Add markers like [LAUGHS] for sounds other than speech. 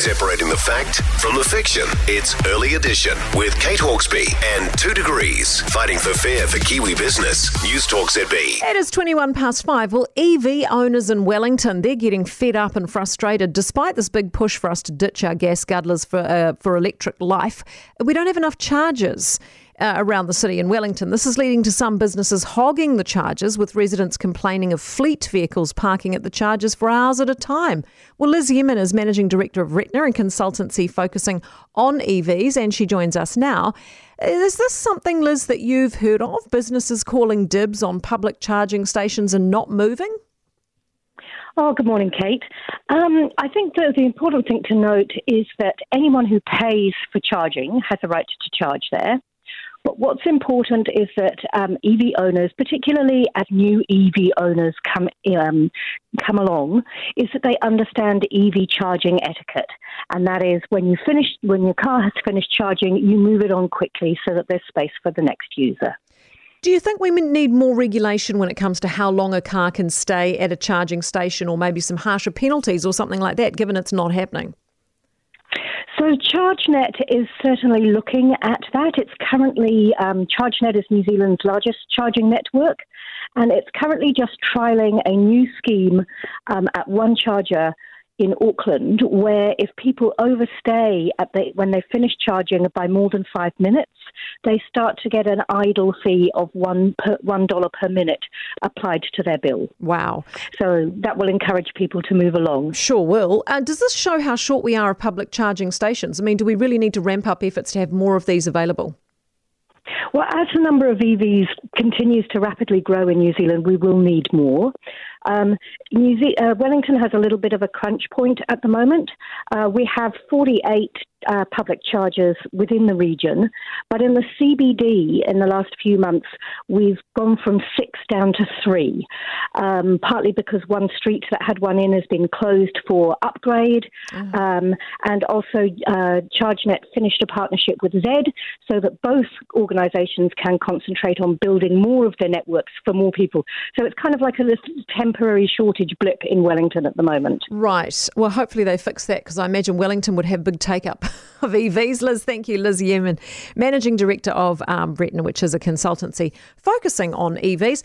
Separating the fact from the fiction. It's Early Edition with Kate Hawkesby and Two Degrees. Fighting for fair for Kiwi business. News Talk ZB. It is 21 past five. Well, EV owners in Wellington, they're getting fed up and frustrated. Despite this big push for us to ditch our gas guzzlers for, uh, for electric life, we don't have enough chargers. Uh, around the city in Wellington. This is leading to some businesses hogging the charges, with residents complaining of fleet vehicles parking at the charges for hours at a time. Well, Liz Yeaman is managing director of Retyna and consultancy focusing on EVs, and she joins us now. Is this something, Liz, that you've heard of? Businesses calling dibs on public charging stations and not moving? Oh, good morning, Kate. Um, I think the, the important thing to note is that anyone who pays for charging has a right to charge there. But what's important is that um, EV owners, particularly as new EV owners come um, come along, is that they understand EV charging etiquette, and that is when you finish when your car has finished charging, you move it on quickly so that there's space for the next user. Do you think we need more regulation when it comes to how long a car can stay at a charging station, or maybe some harsher penalties or something like that, given it's not happening? So ChargeNet is certainly looking at that. It's currently, um, ChargeNet is New Zealand's largest charging network, and it's currently just trialling a new scheme um, at one charger in Auckland, where if people overstay at the, when they finish charging by more than five minutes, they start to get an idle fee of one per, one dollar per minute applied to their bill. Wow! So that will encourage people to move along. Sure will. Uh, does this show how short we are of public charging stations? I mean, do we really need to ramp up efforts to have more of these available? Well, as the number of EVs continues to rapidly grow in New Zealand, we will need more. Um, New Ze- uh, Wellington has a little bit of a crunch point at the moment. Uh, we have 48 uh, public charges within the region, but in the CBD in the last few months, we've gone from six down to three, um, partly because one street that had one in has been closed for upgrade, mm-hmm. um, and also uh, ChargeNet finished a partnership with Zed so that both organisations can concentrate on building more of their networks for more people. So it's kind of like a temporary shortage blip in Wellington at the moment. Right. Well, hopefully they fix that because I imagine Wellington would have big take up [LAUGHS] [LAUGHS] of EVs. Liz, thank you. Liz Yeaman, Managing Director of um, Retyna, which is a consultancy focusing on EVs.